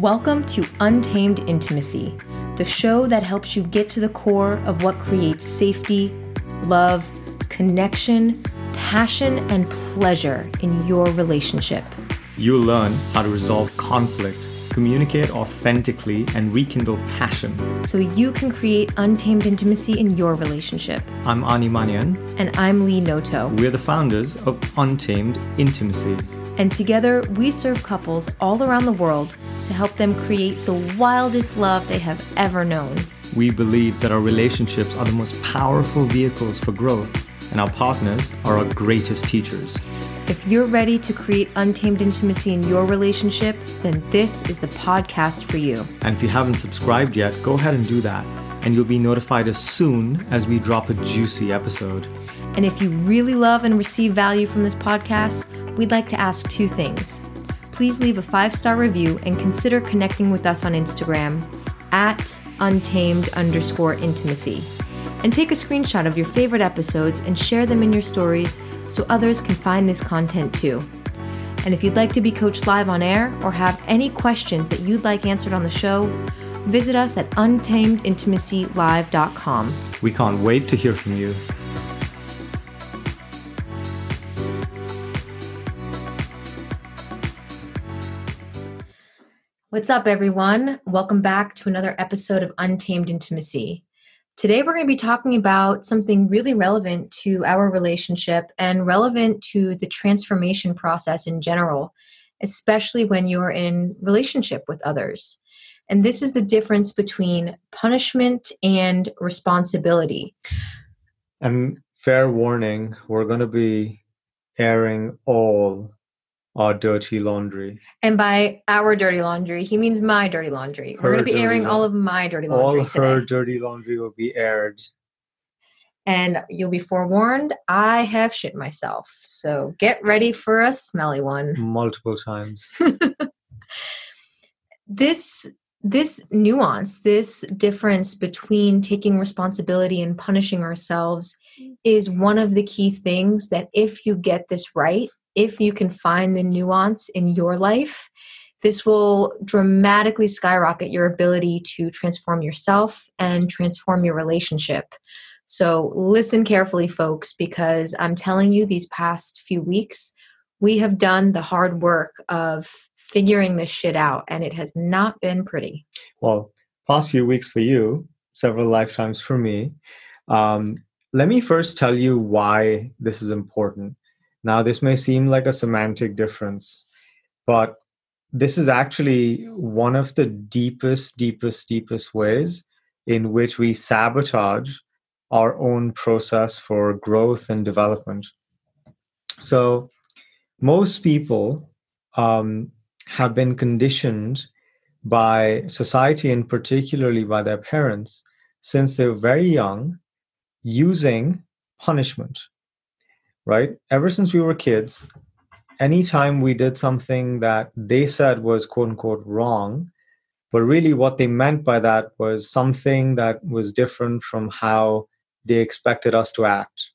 Welcome to Untamed Intimacy, the show that helps you get to the core of what creates safety, love, connection, passion, and pleasure in your relationship. You'll learn how to resolve conflict, communicate authentically, and rekindle passion. So you can create untamed intimacy in your relationship. I'm Ani Manian. And I'm Lee Noto. We're the founders of Untamed Intimacy. And together, we serve couples all around the world to help them create the wildest love they have ever known. We believe that our relationships are the most powerful vehicles for growth, and our partners are our greatest teachers. If you're ready to create untamed intimacy in your relationship, then this is the podcast for you. And if you haven't subscribed yet, go ahead and do that, and you'll be notified as soon as we drop a juicy episode. And if you really love and receive value from this podcast, we'd like to ask two things. Please leave a five star review and consider connecting with us on Instagram at untamed underscore intimacy. And take a screenshot of your favorite episodes and share them in your stories so others can find this content too. And if you'd like to be coached live on air or have any questions that you'd like answered on the show, visit us at untamedintimacylive.com. We can't wait to hear from you. What's up, everyone? Welcome back to another episode of Untamed Intimacy. Today, we're going to be talking about something really relevant to our relationship and relevant to the transformation process in general, especially when you're in relationship with others. And this is the difference between punishment and responsibility. And fair warning, we're going to be airing all our dirty laundry. And by our dirty laundry, he means my dirty laundry. Her We're going to be airing all of my dirty laundry. All today. her dirty laundry will be aired. And you'll be forewarned, I have shit myself. So get ready for a smelly one. Multiple times. this this nuance, this difference between taking responsibility and punishing ourselves is one of the key things that if you get this right, if you can find the nuance in your life, this will dramatically skyrocket your ability to transform yourself and transform your relationship. So, listen carefully, folks, because I'm telling you, these past few weeks, we have done the hard work of figuring this shit out, and it has not been pretty. Well, past few weeks for you, several lifetimes for me. Um, let me first tell you why this is important. Now, this may seem like a semantic difference, but this is actually one of the deepest, deepest, deepest ways in which we sabotage our own process for growth and development. So, most people um, have been conditioned by society and particularly by their parents since they're very young using punishment right? Ever since we were kids, anytime we did something that they said was quote unquote wrong, but really what they meant by that was something that was different from how they expected us to act.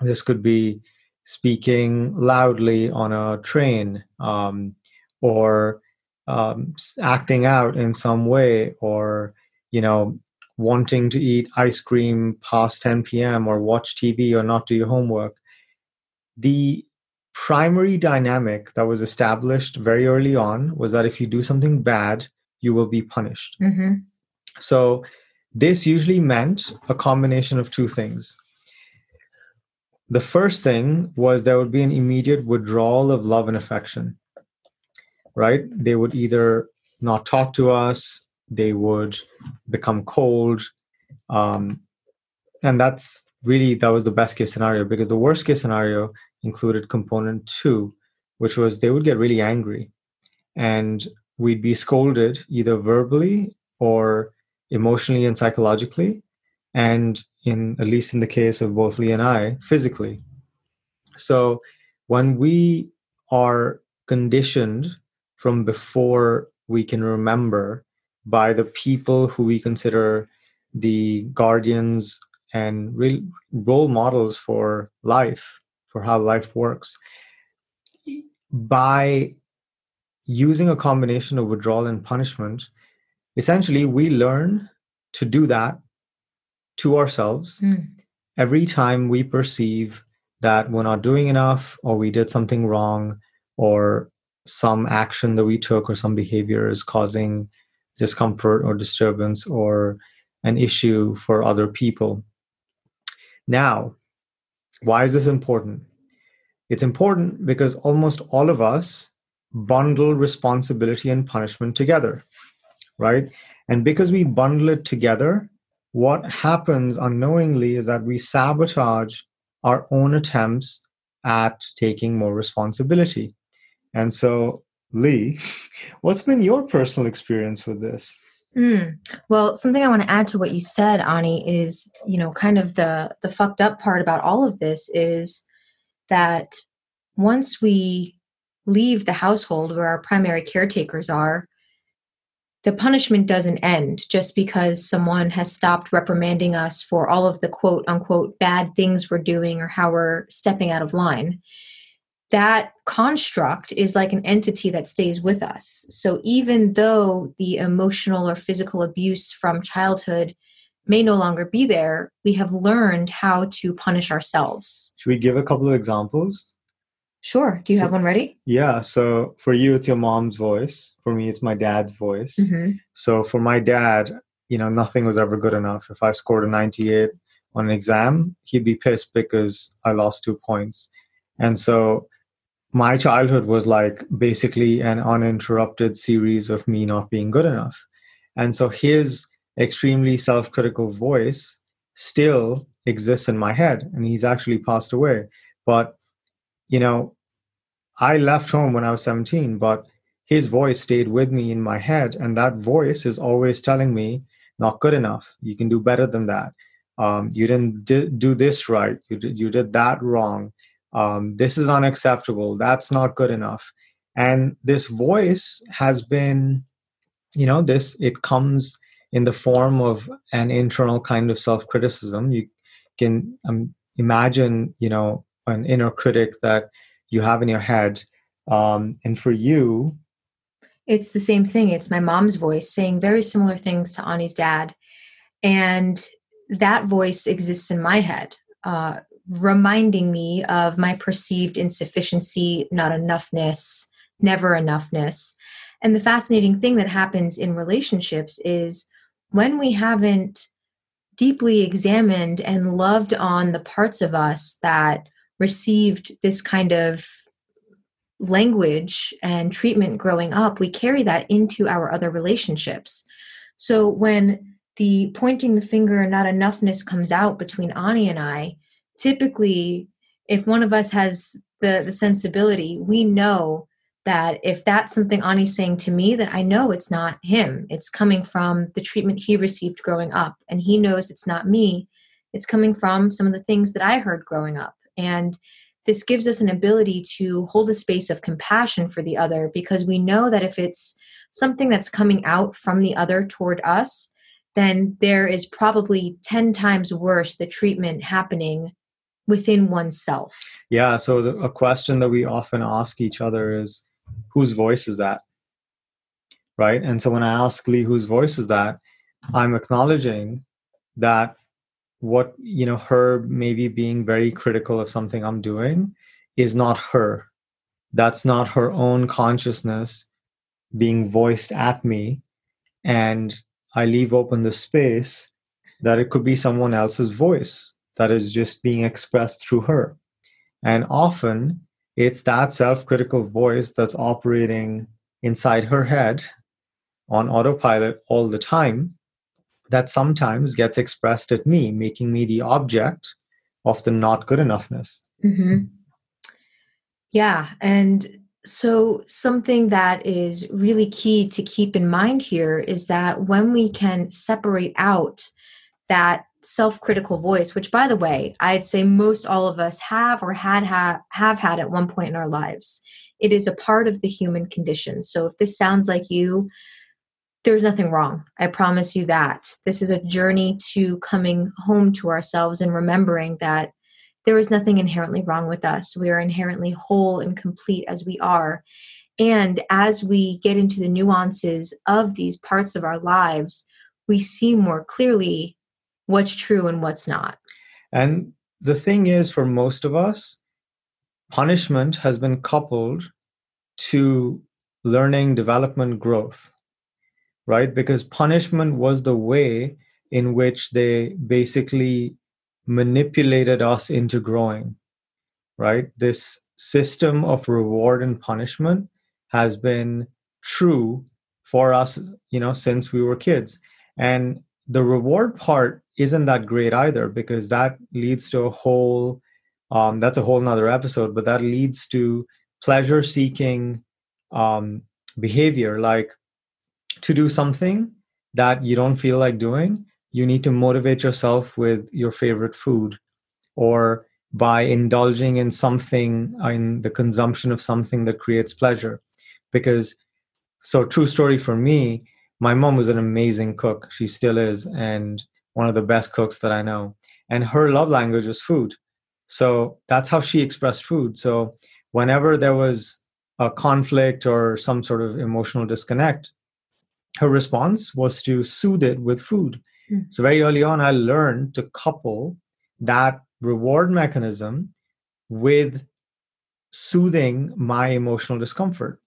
This could be speaking loudly on a train um, or um, acting out in some way or you know wanting to eat ice cream past 10 p.m or watch tv or not do your homework the primary dynamic that was established very early on was that if you do something bad, you will be punished. Mm-hmm. So, this usually meant a combination of two things. The first thing was there would be an immediate withdrawal of love and affection, right? They would either not talk to us, they would become cold. Um, and that's really, that was the best case scenario because the worst case scenario included component two, which was they would get really angry and we'd be scolded either verbally or emotionally and psychologically, and in at least in the case of both Lee and I, physically. So when we are conditioned from before we can remember by the people who we consider the guardians and real role models for life for how life works by using a combination of withdrawal and punishment, essentially we learn to do that to ourselves mm. every time we perceive that we're not doing enough or we did something wrong or some action that we took or some behavior is causing discomfort or disturbance or an issue for other people. Now, why is this important? It's important because almost all of us bundle responsibility and punishment together, right? And because we bundle it together, what happens unknowingly is that we sabotage our own attempts at taking more responsibility. And so, Lee, what's been your personal experience with this? Mm. Well, something I want to add to what you said, Ani, is you know, kind of the the fucked up part about all of this is that once we leave the household where our primary caretakers are, the punishment doesn't end just because someone has stopped reprimanding us for all of the quote unquote bad things we're doing or how we're stepping out of line. That construct is like an entity that stays with us. So even though the emotional or physical abuse from childhood may no longer be there, we have learned how to punish ourselves. Should we give a couple of examples? Sure. Do you so, have one ready? Yeah. So for you, it's your mom's voice. For me, it's my dad's voice. Mm-hmm. So for my dad, you know, nothing was ever good enough. If I scored a 98 on an exam, he'd be pissed because I lost two points. And so my childhood was like basically an uninterrupted series of me not being good enough. And so his extremely self critical voice still exists in my head. And he's actually passed away. But, you know, I left home when I was 17, but his voice stayed with me in my head. And that voice is always telling me, not good enough. You can do better than that. Um, you didn't di- do this right. You did, you did that wrong. Um, this is unacceptable. That's not good enough. And this voice has been, you know, this, it comes in the form of an internal kind of self criticism. You can um, imagine, you know, an inner critic that you have in your head. Um, and for you, it's the same thing. It's my mom's voice saying very similar things to Ani's dad. And that voice exists in my head, uh, reminding me of my perceived insufficiency, not enoughness, never enoughness. And the fascinating thing that happens in relationships is when we haven't deeply examined and loved on the parts of us that received this kind of language and treatment growing up, we carry that into our other relationships. So when the pointing the finger, not enoughness comes out between Ani and I, typically, if one of us has the, the sensibility, we know that if that's something Ani's saying to me, that I know it's not him. It's coming from the treatment he received growing up. And he knows it's not me. It's coming from some of the things that I heard growing up. And this gives us an ability to hold a space of compassion for the other because we know that if it's something that's coming out from the other toward us, then there is probably 10 times worse the treatment happening within oneself. Yeah. So, the, a question that we often ask each other is whose voice is that? Right. And so, when I ask Lee, whose voice is that? I'm acknowledging that what you know her maybe being very critical of something i'm doing is not her that's not her own consciousness being voiced at me and i leave open the space that it could be someone else's voice that is just being expressed through her and often it's that self-critical voice that's operating inside her head on autopilot all the time that sometimes gets expressed at me, making me the object of the not good enoughness. Mm-hmm. Yeah. And so, something that is really key to keep in mind here is that when we can separate out that self-critical voice which by the way i'd say most all of us have or had ha- have had at one point in our lives it is a part of the human condition so if this sounds like you there's nothing wrong. I promise you that. This is a journey to coming home to ourselves and remembering that there is nothing inherently wrong with us. We are inherently whole and complete as we are. And as we get into the nuances of these parts of our lives, we see more clearly what's true and what's not. And the thing is, for most of us, punishment has been coupled to learning, development, growth, right? Because punishment was the way in which they basically manipulated us into growing, right? This system of reward and punishment has been true for us, you know, since we were kids. And the reward part isn't that great either because that leads to a whole um, that's a whole nother episode but that leads to pleasure seeking um, behavior like to do something that you don't feel like doing you need to motivate yourself with your favorite food or by indulging in something in the consumption of something that creates pleasure. Because so true story for me my mom was an amazing cook she still is and one of the best cooks that i know. And her love language was food. So that's how she expressed food. So whenever there was a conflict or some sort of emotional disconnect her response was to soothe it with food. Mm. so very early on i learned to couple that reward mechanism with soothing my emotional discomfort.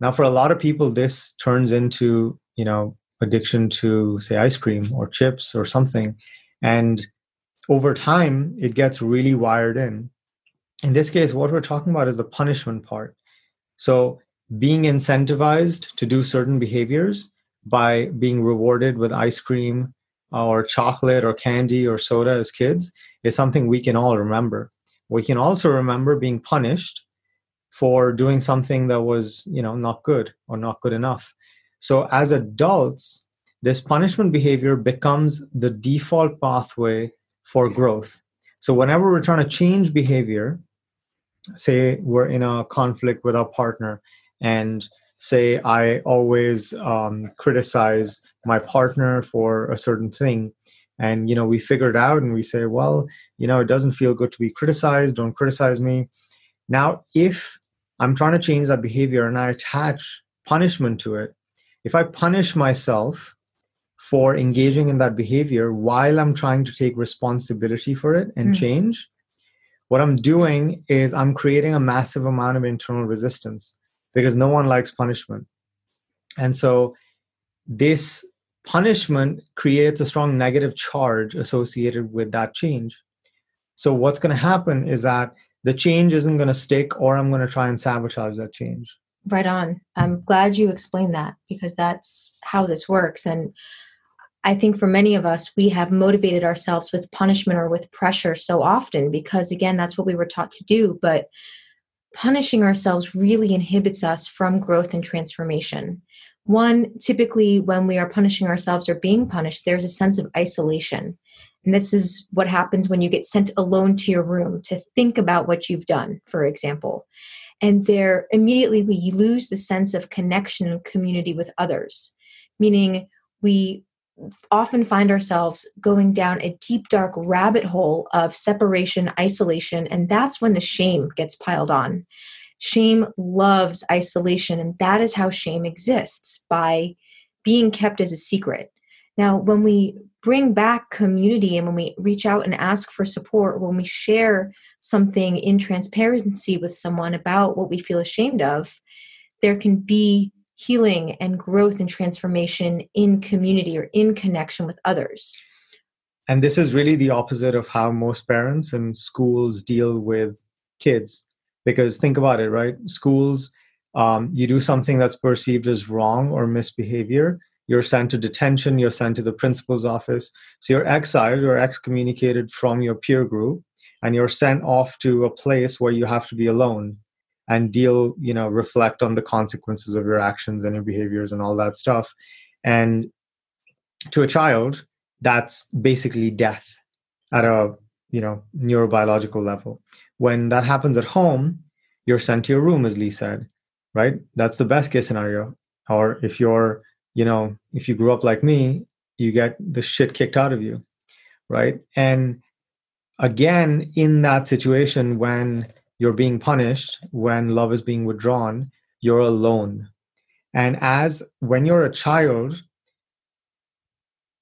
Now, for a lot of people, this turns into, you know, addiction to, say, ice cream or chips or something. And over time, it gets really wired in. In this case, what we're talking about is the punishment part. So, being incentivized to do certain behaviors by being rewarded with ice cream uh, or chocolate or candy or soda as kids is something we can all remember. We can also remember being punished for doing something that was you know not good or not good enough so as adults this punishment behavior becomes the default pathway for growth so whenever we're trying to change behavior say we're in a conflict with our partner and say i always um, criticize my partner for a certain thing and you know we figure it out and we say well you know it doesn't feel good to be criticized don't criticize me now if I'm trying to change that behavior and I attach punishment to it. If I punish myself for engaging in that behavior while I'm trying to take responsibility for it and mm. change, what I'm doing is I'm creating a massive amount of internal resistance because no one likes punishment. And so this punishment creates a strong negative charge associated with that change. So what's going to happen is that the change isn't going to stick or i'm going to try and sabotage that change right on. I'm glad you explained that because that's how this works. And i think for many of us we have motivated ourselves with punishment or with pressure so often because again that's what we were taught to do. But punishing ourselves really inhibits us from growth and transformation. One typically when we are punishing ourselves or being punished there's a sense of isolation. And this is what happens when you get sent alone to your room to think about what you've done, for example. And there, immediately, we lose the sense of connection and community with others, meaning we often find ourselves going down a deep, dark rabbit hole of separation, isolation, and that's when the shame gets piled on. Shame loves isolation, and that is how shame exists by being kept as a secret. Now, when we bring back community and when we reach out and ask for support, when we share something in transparency with someone about what we feel ashamed of, there can be healing and growth and transformation in community or in connection with others. And this is really the opposite of how most parents and schools deal with kids. Because think about it, right? Schools, um, you do something that's perceived as wrong or misbehavior, you're sent to detention, you're sent to the principal's office. So you're exiled, you're excommunicated from your peer group, and you're sent off to a place where you have to be alone and deal, you know, reflect on the consequences of your actions and your behaviors and all that stuff. And to a child, that's basically death at a, you know, neurobiological level. When that happens at home, you're sent to your room, as Lee said, right? That's the best case scenario. Or if you're you know if you grew up like me you get the shit kicked out of you right and again in that situation when you're being punished when love is being withdrawn you're alone. And as when you're a child,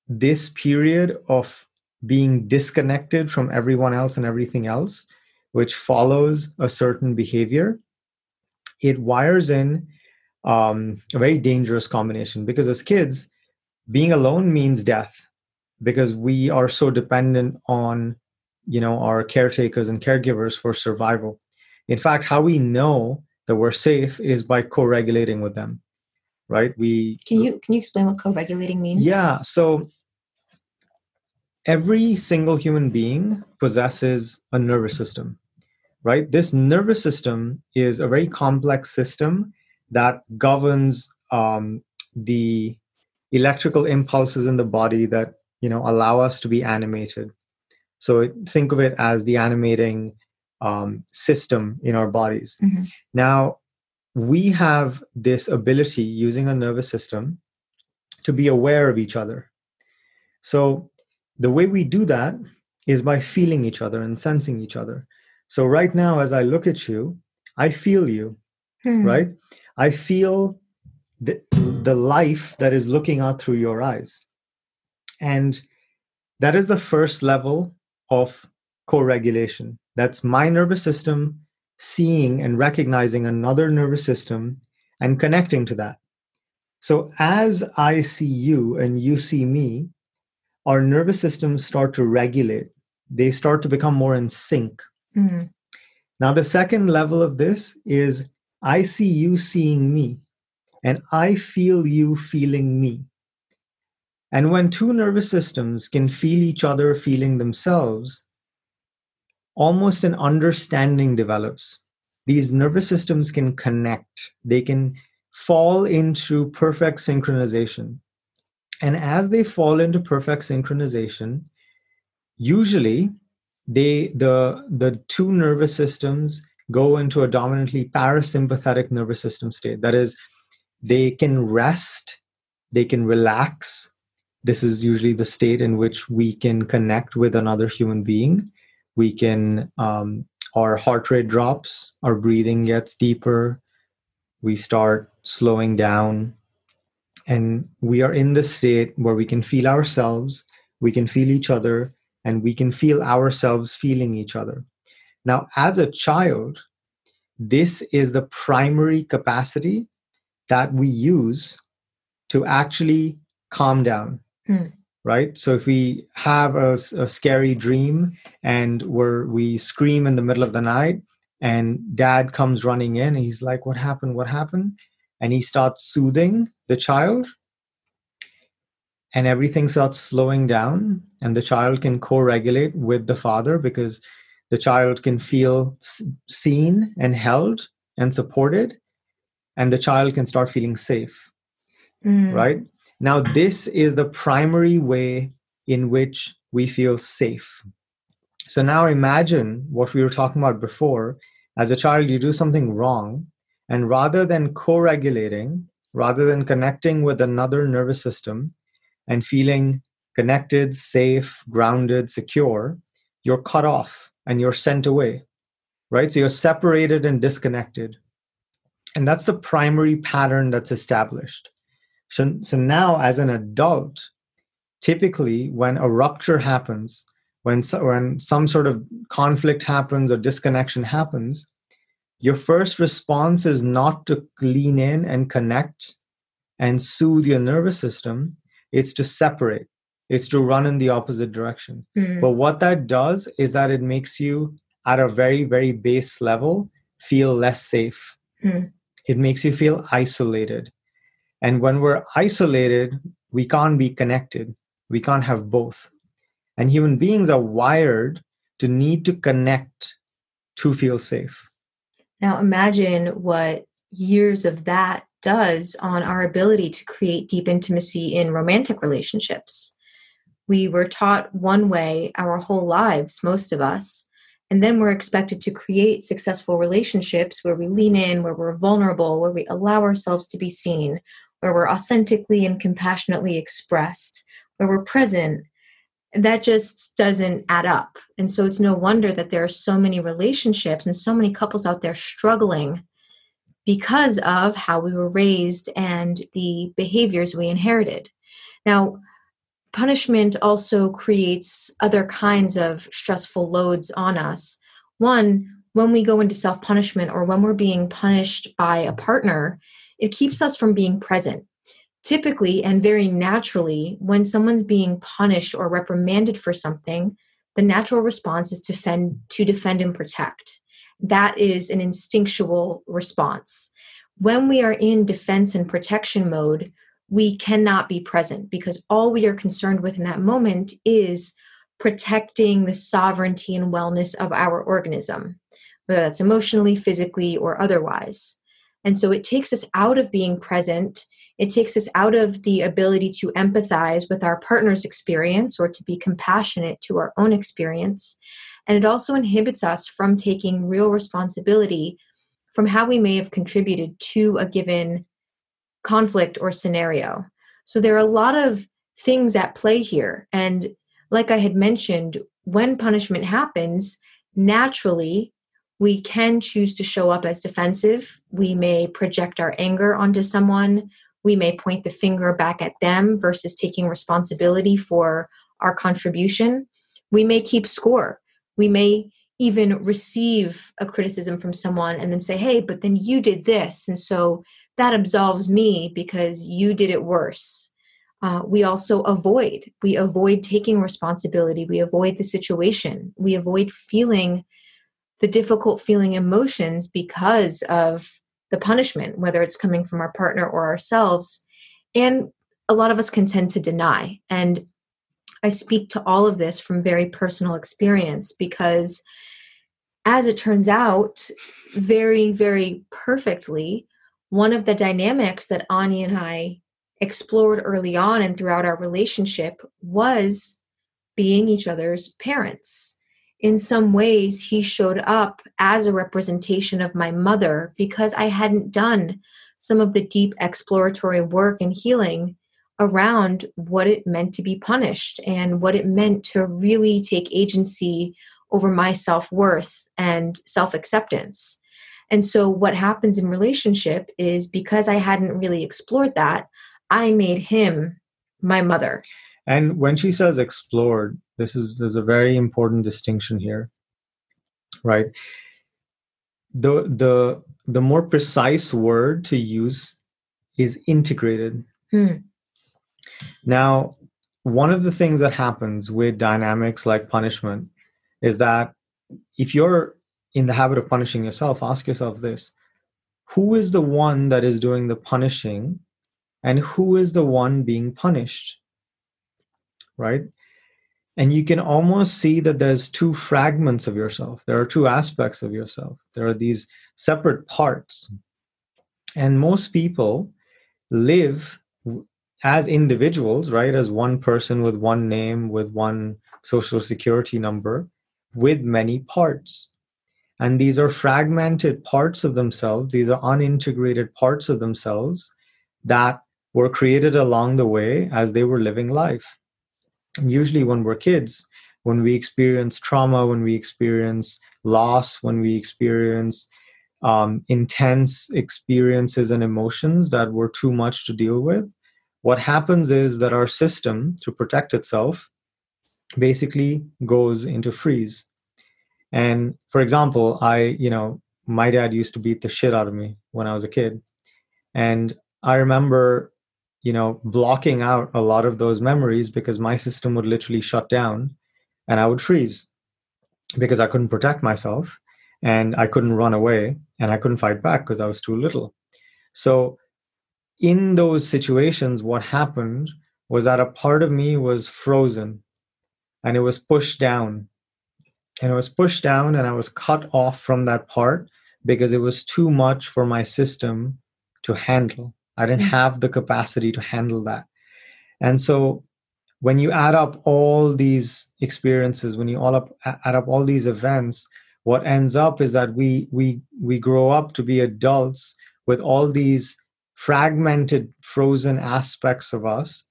this period of being disconnected from everyone else and everything else, which follows a certain behavior, it wires in um, a very dangerous combination because as kids, being alone means death because we are so dependent on you know our caretakers and caregivers for survival. In fact how we know that we're safe is by co-regulating with them right? We can you can you explain what co-regulating means? Yeah so every single human being possesses a nervous system right? This nervous system is a very complex system that governs um, the electrical impulses in the body that you know allow us to be animated so think of it as the animating um, system in our bodies. Mm-hmm. now we have this ability using a nervous system to be aware of each other. So the way we do that is by feeling each other and sensing each other. So right now as i look at you i feel you hmm. right? I feel the, the life that is looking out through your eyes. And that is the first level of co regulation. That's my nervous system seeing and recognizing another nervous system and connecting to that. So as I see you and you see me, our nervous systems start to regulate. They start to become more in sync. Mm-hmm. Now, the second level of this is I see you seeing me, and I feel you feeling me. And when two nervous systems can feel each other feeling themselves, almost an understanding develops. These nervous systems can connect, they can fall into perfect synchronization. And as they fall into perfect synchronization, usually they the the two nervous systems go into a dominantly parasympathetic nervous system state that is they can rest they can relax this is usually the state in which we can connect with another human being. We can um, our heart rate drops our breathing gets deeper we start slowing down and we are in the state where we can feel ourselves we can feel each other and we can feel ourselves feeling each other. Now as a child this is the primary capacity that we use to actually calm down Mm. Right. So if we have a, a scary dream and we're, we scream in the middle of the night and dad comes running in, he's like, What happened? What happened? And he starts soothing the child and everything starts slowing down and the child can co-regulate with the father because the child can feel seen and held and supported and the child can start feeling safe mm. right now, this is the primary way in which we feel safe. So now imagine what we were talking about before. As a child, you do something wrong, and rather than co regulating, rather than connecting with another nervous system and feeling connected, safe, grounded, secure, you're cut off and you're sent away, right? So you're separated and disconnected. And that's the primary pattern that's established. So, so now, as an adult, typically when a rupture happens, when, so, when some sort of conflict happens or disconnection happens, your first response is not to lean in and connect and soothe your nervous system, it's to separate, it's to run in the opposite direction. Mm. But what that does is that it makes you, at a very, very base level, feel less safe. Mm. It makes you feel isolated and when we're isolated, we can't be connected. We can't have both. And human beings are wired to need to connect to feel safe. Now, imagine what years of that does on our ability to create deep intimacy in romantic relationships. We were taught one way our whole lives, most of us, and then we're expected to create successful relationships where we lean in, where we're vulnerable, where we allow ourselves to be seen, where we're authentically and compassionately expressed, where we're present, that just doesn't add up. And so it's no wonder that there are so many relationships and so many couples out there struggling because of how we were raised and the behaviors we inherited. Now, punishment also creates other kinds of stressful loads on us. One, when we go into self punishment or when we're being punished by a partner, it keeps us from being present. Typically and very naturally, when someone's being punished or reprimanded for something, the natural response is to defend, to defend and protect. That is an instinctual response. When we are in defense and protection mode, we cannot be present because all we are concerned with in that moment is protecting the sovereignty and wellness of our organism, whether that's emotionally, physically, or otherwise. And so it takes us out of being present. It takes us out of the ability to empathize with our partner's experience or to be compassionate to our own experience. And it also inhibits us from taking real responsibility from how we may have contributed to a given conflict or scenario. So there are a lot of things at play here. And like I had mentioned, when punishment happens, naturally, we can choose to show up as defensive. We may project our anger onto someone. We may point the finger back at them versus taking responsibility for our contribution. We may keep score. We may even receive a criticism from someone and then say, hey, but then you did this. And so that absolves me because you did it worse. Uh, we also avoid. We avoid taking responsibility. We avoid the situation. We avoid feeling the difficult feeling emotions because of the punishment, whether it's coming from our partner or ourselves. And a lot of us can tend to deny. And I speak to all of this from very personal experience because, as it turns out, very, very perfectly, one of the dynamics that Ani and I explored early on and throughout our relationship was being each other's parents. In some ways, he showed up as a representation of my mother because I hadn't done some of the deep exploratory work and healing around what it meant to be punished and what it meant to really take agency over my self worth and self acceptance. And so what happens in relationship is because I hadn't really explored that, I made him my mother. And when she says explored, this is there's a very important distinction here. Right? The the the more precise word to use is integrated. Hmm. Now, one of the things that happens with dynamics like punishment is that if you're in the habit of punishing yourself, ask yourself this Who is the one that is doing the punishing, and who is the one being punished? Right? And you can almost see that there's two fragments of yourself. There are two aspects of yourself. There are these separate parts. And most people live as individuals, right? As one person with one name, with one social security number, with many parts. And these are fragmented parts of themselves, these are unintegrated parts of themselves that were created along the way as they were living life. Usually, when we're kids, when we experience trauma, when we experience loss, when we experience um, intense experiences and emotions that were too much to deal with, what happens is that our system, to protect itself, basically goes into freeze. And for example, I, you know, my dad used to beat the shit out of me when I was a kid. And I remember, you know, blocking out a lot of those memories because my system would literally shut down and I would freeze because I couldn't protect myself and I couldn't run away and I couldn't fight back because I was too little. So, in those situations, what happened was that a part of me was frozen and it was pushed down and it was pushed down and I was cut off from that part because it was too much for my system to handle. I didn't mm. have the capacity to handle that. And so when you add up all these experiences, when you all up, add up all these events, what ends up is that we we we grow up to be adults with all these fragmented, frozen aspects of us,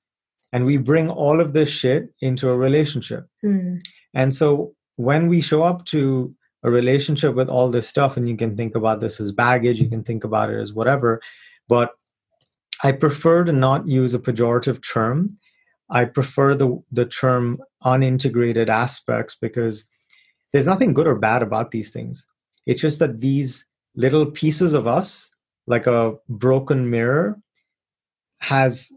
and we bring all of this shit into a relationship. Mm. And so when we show up to a relationship with all this stuff and you can think about this as baggage you can think about it as whatever but i prefer to not use a pejorative term. I prefer the the term unintegrated aspects because there's nothing good or bad about these things. It's just that these little pieces of us like a broken mirror has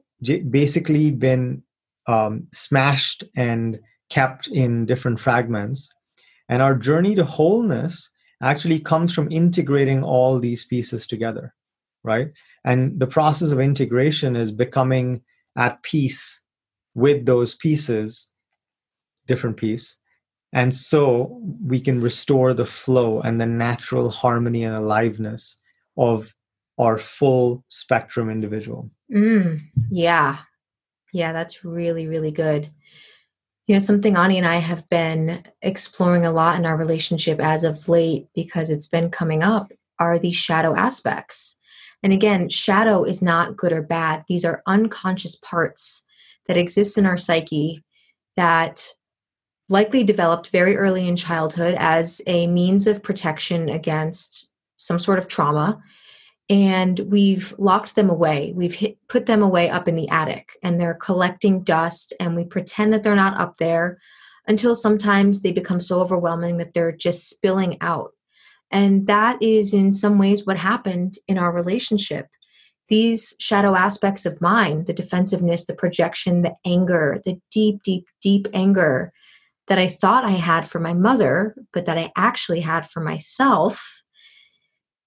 basically been um, smashed and kept in different fragments. And our journey to wholeness actually comes from integrating all these pieces together, right? And the process of integration is becoming at peace with those pieces, different piece. And so we can restore the flow and the natural harmony and aliveness of our full spectrum individual. Mm, yeah. Yeah, that's really, really good. You know, something Ani and I have been exploring a lot in our relationship as of late because it's been coming up are these shadow aspects. And again, shadow is not good or bad. These are unconscious parts that exist in our psyche that likely developed very early in childhood as a means of protection against some sort of trauma and we've locked them away. We've hit, put them away up in the attic and they're collecting dust and we pretend that they're not up there until sometimes they become so overwhelming that they're just spilling out. And that is in some ways what happened in our relationship. These shadow aspects of mine, the defensiveness, the projection, the anger, the deep, deep, deep anger that I thought I had for my mother, but that I actually had for myself,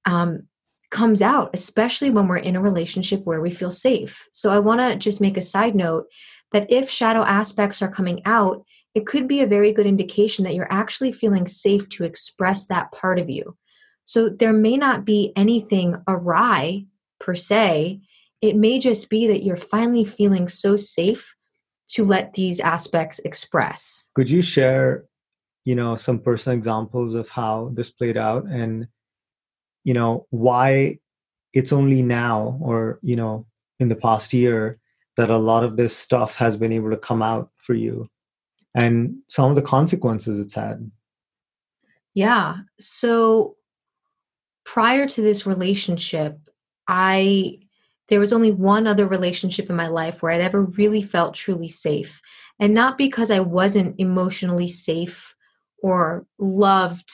um, comes out, especially when we're in a relationship where we feel safe. So I want to just make a side note that if shadow aspects are coming out, it could be a very good indication that you're actually feeling safe to express that part of you. So there may not be anything awry per se. It may just be that you're finally feeling so safe to let these aspects express. Could you share, you know, some personal examples of how this played out and you know why it's only now or you know in the past year that a lot of this stuff has been able to come out for you and some of the consequences it's had. Yeah. So prior to this relationship i there was only one other relationship in my life where i'd ever really felt truly safe. And not because i wasn't emotionally safe or loved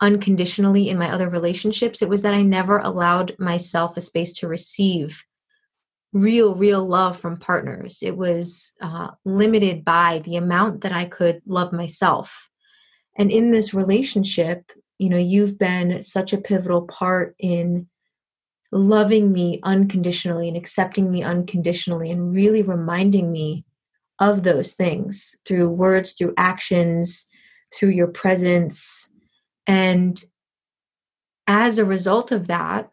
unconditionally in my other relationships. It was that I never allowed myself a space to receive real, real love from partners. It was uh, limited by the amount that I could love myself. And in this relationship, you know, you've been such a pivotal part in loving me unconditionally and accepting me unconditionally and really reminding me of those things through words, through actions, through your presence, and as a result of that,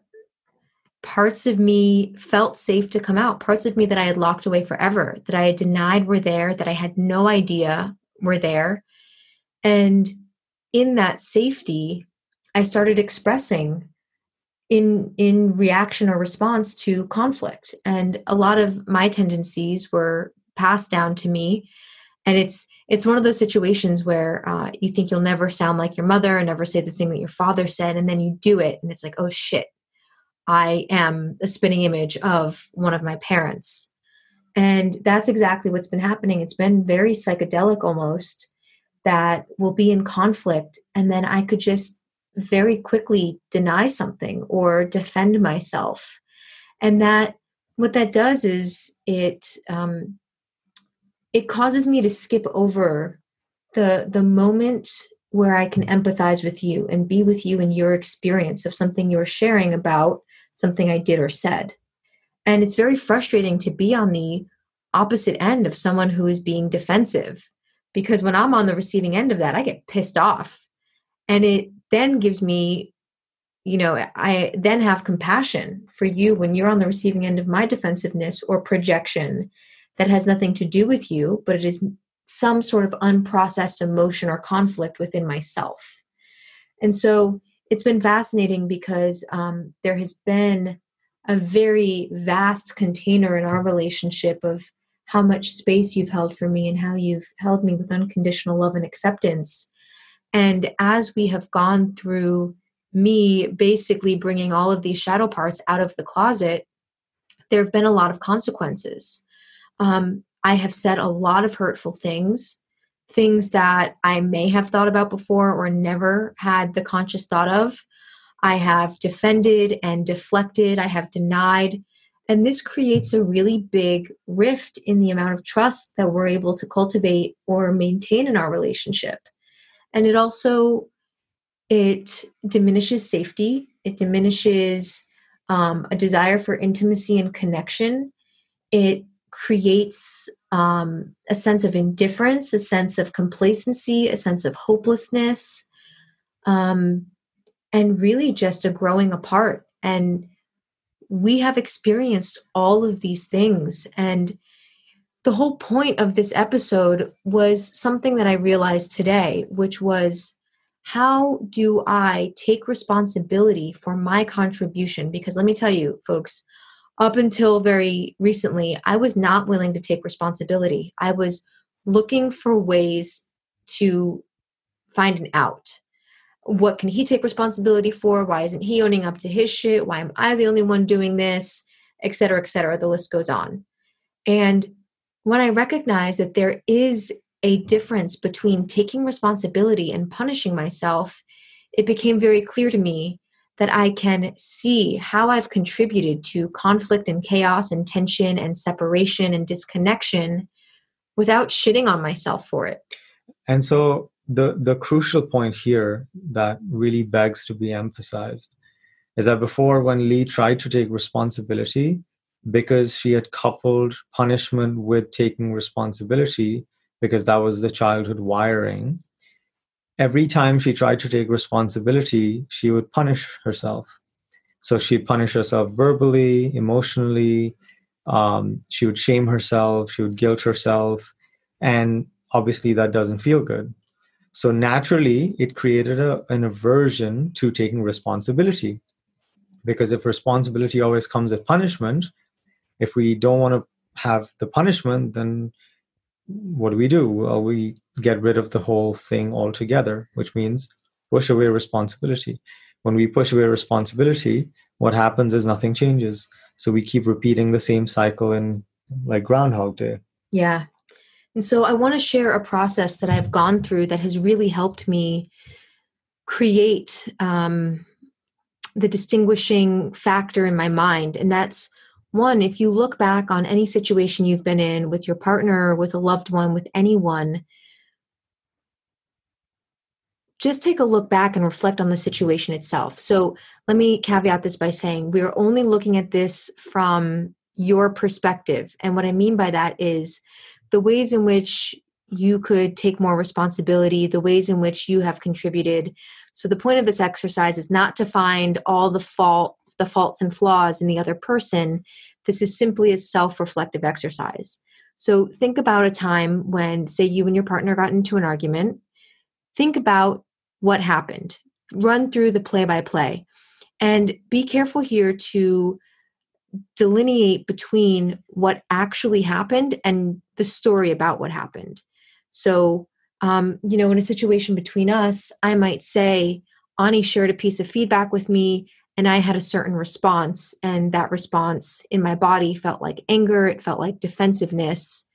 parts of me felt safe to come out. Parts of me that I had locked away forever, that I had denied were there, that I had no idea were there. And in that safety, I started expressing in in reaction or response to conflict. And a lot of my tendencies were passed down to me. And it's it's one of those situations where uh, you think you'll never sound like your mother and never say the thing that your father said and then you do it and it's like oh shit i am a spinning image of one of my parents. And that's exactly what's been happening. It's been very psychedelic almost that will be in conflict and then i could just very quickly deny something or defend myself. And that what that does is it um, it causes me to skip over the the moment where I can empathize with you and be with you in your experience of something you're sharing about something I did or said. And it's very frustrating to be on the opposite end of someone who is being defensive because when I'm on the receiving end of that, I get pissed off. And it then gives me, you know, I then have compassion for you when you're on the receiving end of my defensiveness or projection that has nothing to do with you, but it is some sort of unprocessed emotion or conflict within myself. And so it's been fascinating because um, there has been a very vast container in our relationship of how much space you've held for me and how you've held me with unconditional love and acceptance. And as we have gone through me basically bringing all of these shadow parts out of the closet, there have been a lot of consequences. Um, I have said a lot of hurtful things, things that I may have thought about before or never had the conscious thought of. I have defended and deflected, I have denied. And this creates a really big rift in the amount of trust that we're able to cultivate or maintain in our relationship. And it also it diminishes safety, it diminishes um, a desire for intimacy and connection. It creates um, a sense of indifference, a sense of complacency, a sense of hopelessness, um, and really just a growing apart. And we have experienced all of these things. And the whole point of this episode was something that I realized today, which was how do I take responsibility for my contribution? Because let me tell you, folks, up until very recently, I was not willing to take responsibility. I was looking for ways to find an out. What can he take responsibility for? Why isn't he owning up to his shit? Why am I the only one doing this? Et cetera, et cetera. The list goes on. And when I recognize that there is a difference between taking responsibility and punishing myself, it became very clear to me that I can see how I've contributed to conflict and chaos and tension and separation and disconnection without shitting on myself for it. And so the the crucial point here that really begs to be emphasized is that before when Lee tried to take responsibility because she had coupled punishment with taking responsibility because that was the childhood wiring every time she tried to take responsibility, she would punish herself. So she'd punish herself verbally, emotionally. Um, she would shame herself. She would guilt herself. And obviously, that doesn't feel good. So naturally, it created a, an aversion to taking responsibility. Because if responsibility always comes with punishment, if we don't want to have the punishment, then what do we do? Well, we get rid of the whole thing altogether, which means push away responsibility. When we push away responsibility, what happens is nothing changes. So we keep repeating the same cycle in like Groundhog Day. Yeah. And so I want to share a process that I've gone through that has really helped me create um, the distinguishing factor in my mind. And that's one, if you look back on any situation you've been in with your partner, with a loved one, with anyone, just take a look back and reflect on the situation itself. So let me caveat this by saying we're only looking at this from your perspective. And what I mean by that is the ways in which you could take more responsibility, the ways in which you have contributed. So the point of this exercise is not to find all the fault the faults and flaws in the other person. This is simply a self reflective exercise. So think about a time when, say, you and your partner got into an argument. Think about what happened, run through the play by play, and be careful here to delineate between what actually happened and the story about what happened. So, um, you know, in a situation between us, I might say, Ani shared a piece of feedback with me and I had a certain response, and that response in my body felt like anger, it felt like defensiveness.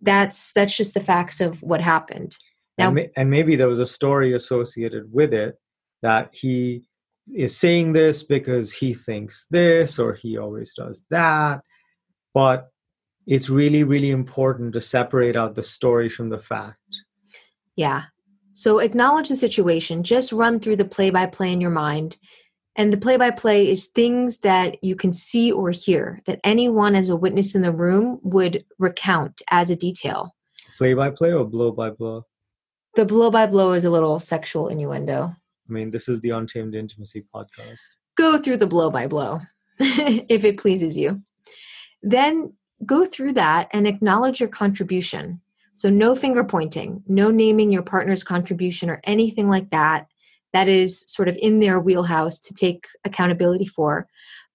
That's that's just the facts of what happened. Now, and, and maybe there was a story associated with it that he is saying this because he thinks this or he always does that. But it's really, really important to separate out the story from the fact. Yeah. So acknowledge the situation, just run through the play by play in your mind and the play by play is things that you can see or hear that anyone as a witness in the room would recount as a detail. Play by play or blow by blow? The blow by blow is a little sexual innuendo. I mean, this is the Untamed Intimacy podcast. Go through the blow by blow if it pleases you. Then go through that and acknowledge your contribution. So, no finger pointing, no naming your partner's contribution or anything like that that is sort of in their wheelhouse to take accountability for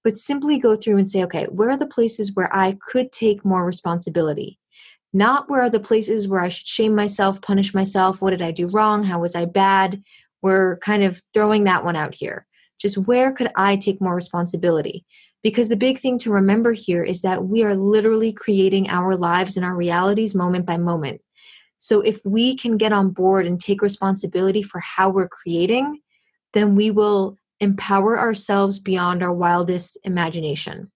but simply go through and say okay where are the places where i could take more responsibility not where are the places where I should shame myself, punish myself, what did I do wrong, how was I bad. We're kind of throwing that one out here. Just where could I take more responsibility? Because the big thing to remember here is that we are literally creating our lives and our realities moment by moment. So if we can get on board and take responsibility for how we're creating, then we will empower ourselves beyond our wildest imagination.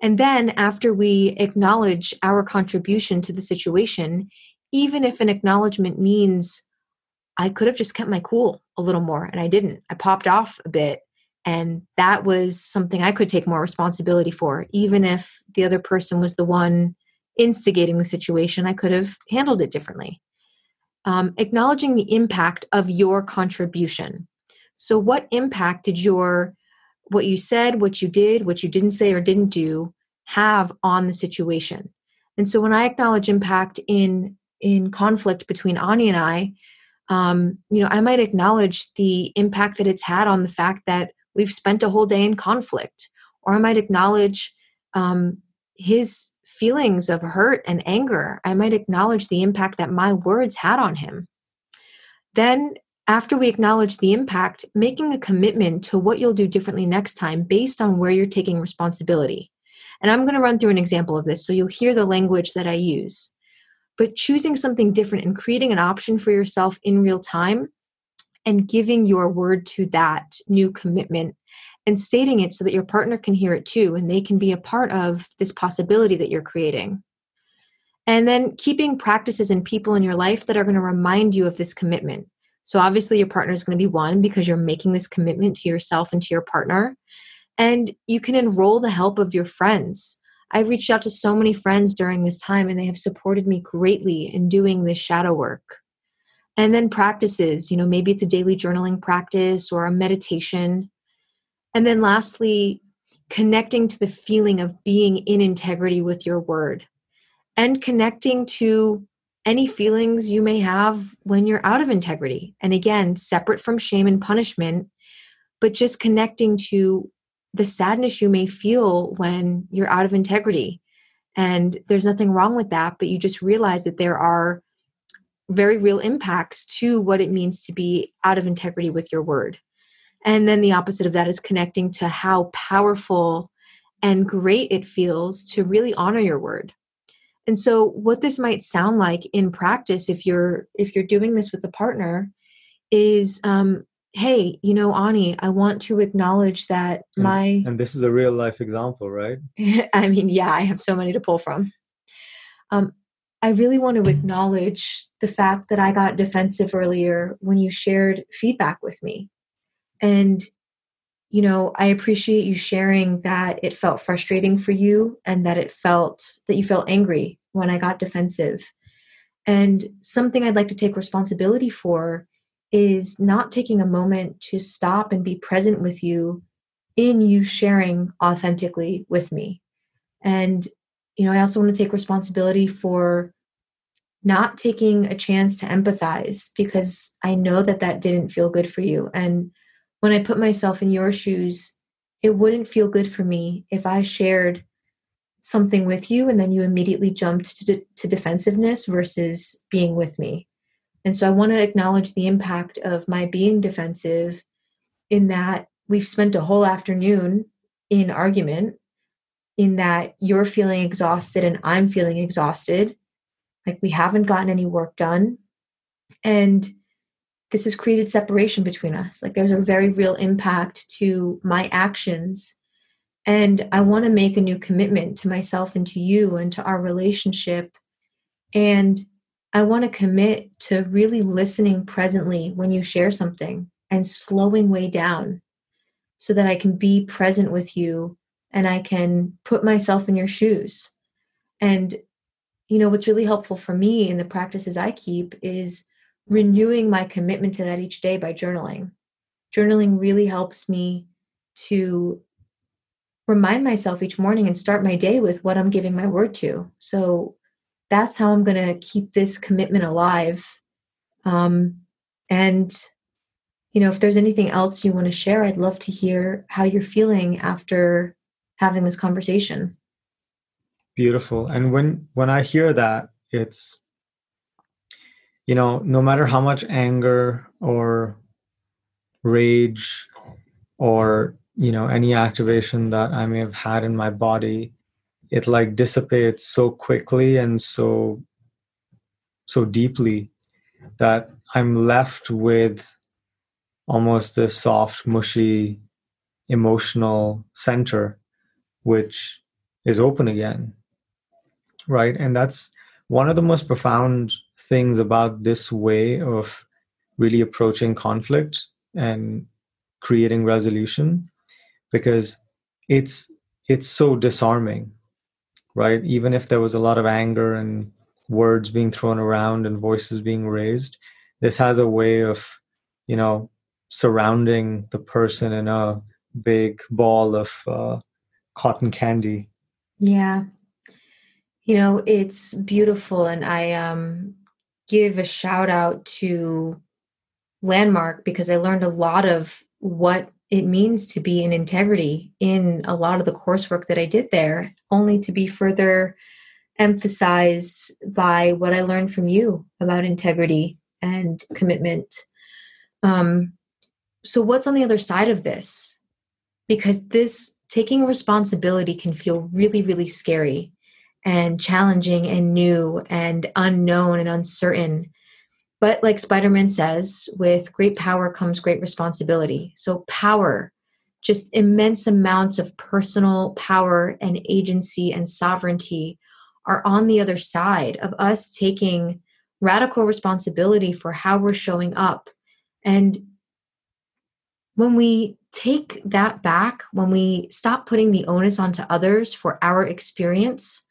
And then, after we acknowledge our contribution to the situation, even if an acknowledgement means I could have just kept my cool a little more and I didn't, I popped off a bit. And that was something I could take more responsibility for, even if the other person was the one instigating the situation, I could have handled it differently. Um, acknowledging the impact of your contribution. So, what impact did your what you said, what you did, what you didn't say or didn't do have on the situation. And so when I acknowledge impact in in conflict between Ani and I, um, you know, I might acknowledge the impact that it's had on the fact that we've spent a whole day in conflict, or I might acknowledge um, his feelings of hurt and anger. I might acknowledge the impact that my words had on him. Then after we acknowledge the impact, making a commitment to what you'll do differently next time based on where you're taking responsibility. And I'm going to run through an example of this so you'll hear the language that I use. But choosing something different and creating an option for yourself in real time and giving your word to that new commitment and stating it so that your partner can hear it too and they can be a part of this possibility that you're creating. And then keeping practices and people in your life that are going to remind you of this commitment. So, obviously, your partner is going to be one because you're making this commitment to yourself and to your partner. And you can enroll the help of your friends. I've reached out to so many friends during this time, and they have supported me greatly in doing this shadow work. And then practices, you know, maybe it's a daily journaling practice or a meditation. And then lastly, connecting to the feeling of being in integrity with your word and connecting to any feelings you may have when you're out of integrity. And again, separate from shame and punishment, but just connecting to the sadness you may feel when you're out of integrity. And there's nothing wrong with that, but you just realize that there are very real impacts to what it means to be out of integrity with your word. And then the opposite of that is connecting to how powerful and great it feels to really honor your word. And so what this might sound like in practice if you're if you're doing this with a partner is um hey you know ani i want to acknowledge that and, my and this is a real life example right? I mean yeah i have so many to pull from. Um i really want to acknowledge the fact that i got defensive earlier when you shared feedback with me and you know, I appreciate you sharing that it felt frustrating for you and that it felt that you felt angry when I got defensive. And something I'd like to take responsibility for is not taking a moment to stop and be present with you in you sharing authentically with me. And, you know, I also want to take responsibility for not taking a chance to empathize because I know that that didn't feel good for you. And when I put myself in your shoes, it wouldn't feel good for me if I shared something with you and then you immediately jumped to, de- to defensiveness versus being with me. And so I want to acknowledge the impact of my being defensive in that we've spent a whole afternoon in argument, in that you're feeling exhausted and I'm feeling exhausted. Like we haven't gotten any work done. And this has created separation between us. Like there's a very real impact to my actions. And I want to make a new commitment to myself and to you and to our relationship. And I want to commit to really listening presently when you share something and slowing way down so that I can be present with you and I can put myself in your shoes. And, you know, what's really helpful for me in the practices I keep is renewing my commitment to that each day by journaling. Journaling really helps me to remind myself each morning and start my day with what I'm giving my word to. So that's how I'm going to keep this commitment alive. Um, and, you know, if there's anything else you want to share, I'd love to hear how you're feeling after having this conversation. beautiful and when when i hear that it's you know no matter how much anger or rage or you know any activation that i may have had in my body it like dissipates so quickly and so so deeply that i'm left with almost this soft mushy emotional center which is open again right? And that's one of the most profound things about this way of really approaching conflict and creating resolution because it's it's so disarming right? Even if there was a lot of anger and words being thrown around and voices being raised this has a way of you know surrounding the person in a big ball of uh, cotton candy. Yeah. You know it's beautiful and i um give a shout out to landmark because i learned a lot of what it means to be in integrity in a lot of the coursework that I did there, only to be further emphasized by what I learned from you about integrity and commitment. Um, so, what's on the other side of this? Because this taking responsibility can feel really, really scary and challenging and new and unknown and uncertain. But like Spider Man says, with great power comes great responsibility. So, power, just immense amounts of personal power and agency and sovereignty are on the other side of us taking radical responsibility for how we're showing up. And when we take that back, when we stop putting the onus onto others for our experience,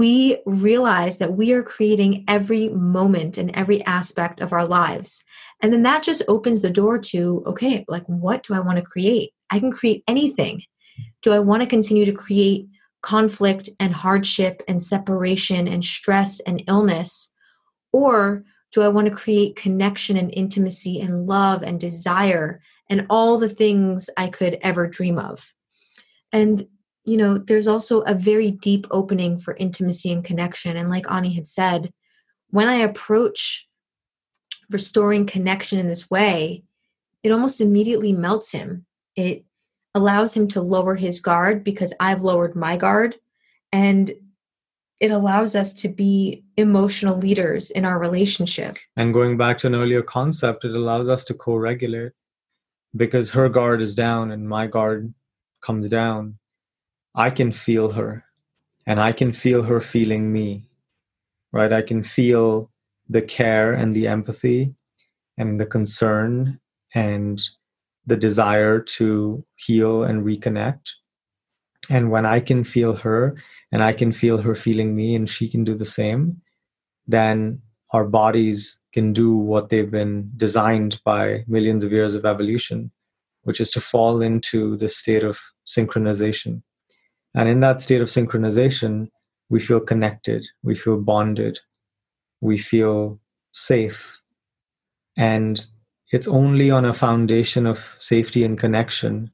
we realize that we are creating every moment and every aspect of our lives. And then that just opens the door to okay, like, what do I want to create? I can create anything. Do I want to continue to create conflict and hardship and separation and stress and illness? Or do I want to create connection and intimacy and love and desire and all the things I could ever dream of? And you know, there's also a very deep opening for intimacy and connection. And like Ani had said, when I approach restoring connection in this way, it almost immediately melts him. It allows him to lower his guard because I've lowered my guard. And it allows us to be emotional leaders in our relationship. And going back to an earlier concept, it allows us to co regulate because her guard is down and my guard comes down I can feel her and I can feel her feeling me, right? I can feel the care and the empathy and the concern and the desire to heal and reconnect. And when I can feel her and I can feel her feeling me and she can do the same, then our bodies can do what they've been designed by millions of years of evolution, which is to fall into the state of synchronization and in that state of synchronization, we feel connected, we feel bonded, we feel safe. And it's only on a foundation of safety and connection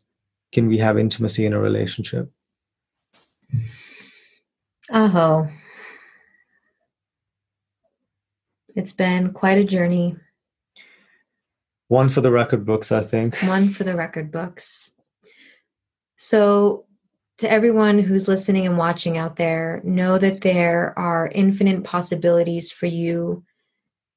can we have intimacy in a relationship. Oh, it's been quite a journey. One for the record books, I think. One for the record books. So, to everyone who's listening and watching out there, know that there are infinite possibilities for you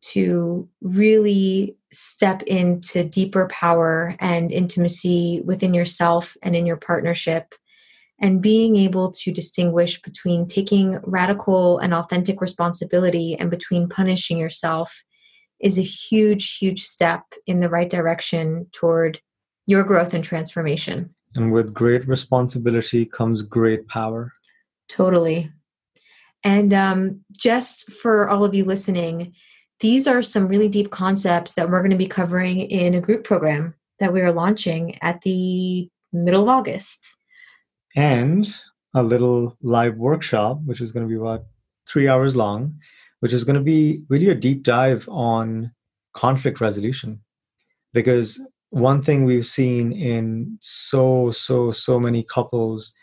to really step into deeper power and intimacy within yourself and in your partnership. And being able to distinguish between taking radical and authentic responsibility and between punishing yourself is a huge, huge step in the right direction toward your growth and transformation. And with great responsibility comes great power. Totally. And um, just for all of you listening, these are some really deep concepts that we're going to be covering in a group program that we are launching at the middle of August. And a little live workshop, which is going to be about three hours long, which is going to be really a deep dive on conflict resolution. Because one thing we've seen in so so so many couples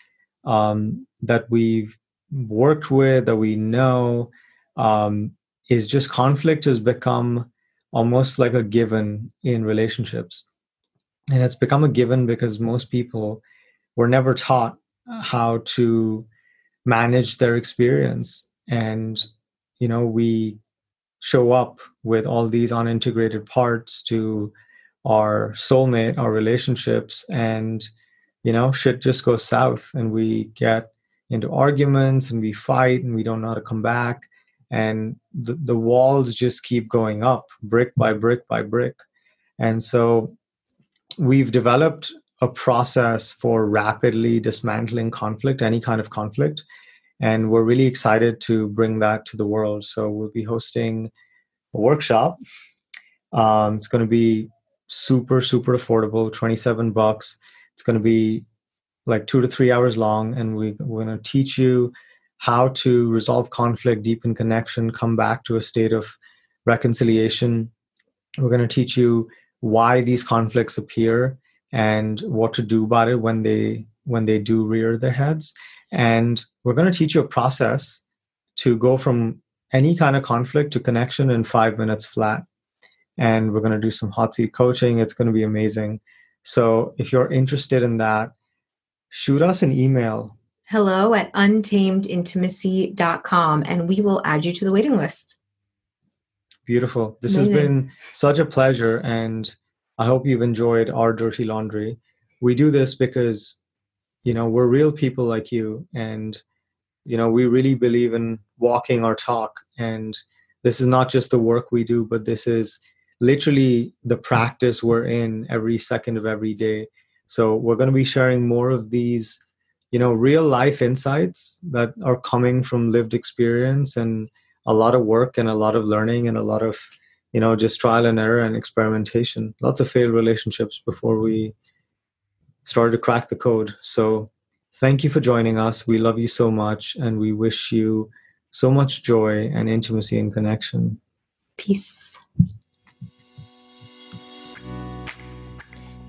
um, that we've worked with, that we know, um, is just conflict has become almost like a given in relationships. And it's become a given because most people were never taught how to manage their experience. And, you know, we show up with all these unintegrated parts to our soulmate, our relationships, and you know, shit just goes south and we get into arguments and we fight and we don't know how to come back. And the, the walls just keep going up brick by brick by brick. And so we've developed a process for rapidly dismantling conflict, any kind of conflict. And we're really excited to bring that to the world. So we'll be hosting a workshop. Um, it's going to be super, super affordable 27 bucks. It's going to be like two to three hours long, and we, we're going to teach you how to resolve conflict, deepen connection, come back to a state of reconciliation. We're going to teach you why these conflicts appear and what to do about it when they when they do rear their heads and we're going to teach you a process to go from any kind of conflict to connection in five minutes flat and we're going to do some hot seat coaching. It's going to be amazing. So if you're interested in that shoot us an email. Hello at untamedintimacy.com and we will add you to the waiting list. Beautiful. This amazing. has been such a pleasure and i hope you've enjoyed our dirty laundry. We do this because you know we're real people like you and you know we really believe in walking our talk. And this is not just the work we do but this is literally the practice we're in every second of every day. So we're going to be sharing more of these you know real life insights that are coming from lived experience and a lot of work and a lot of learning and a lot of you know just trial and error and experimentation. Lots of failed relationships before we started to crack the code. So thank you for joining us. We love you so much and we wish you so much joy and intimacy and connection. Peace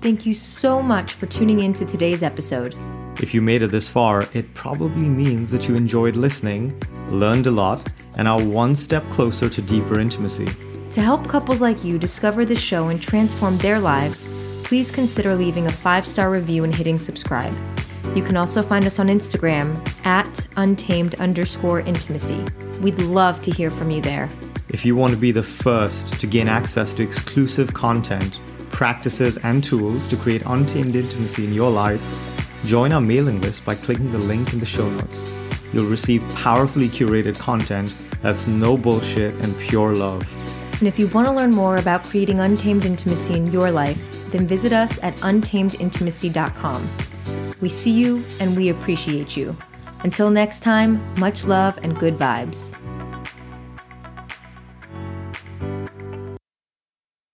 Thank you so much for tuning in to today's episode. If you made it this far, it probably means that you enjoyed listening, learned a lot, and are one step closer to deeper intimacy. To help couples like you discover the show and transform their lives, please consider leaving a five star review and hitting subscribe. You can also find us on Instagram at untamed underscore intimacy. We'd love to hear from you there. If you want to be the first to gain access to exclusive content, practices, and tools to create untamed intimacy in your life, join our mailing list by clicking the link in the show notes. You'll receive powerfully curated content that's no bullshit and pure love. And if you want to learn more about creating untamed intimacy in your life, then visit us at untamedintimacy.com. We see you and we appreciate you. Until next time, much love and good vibes.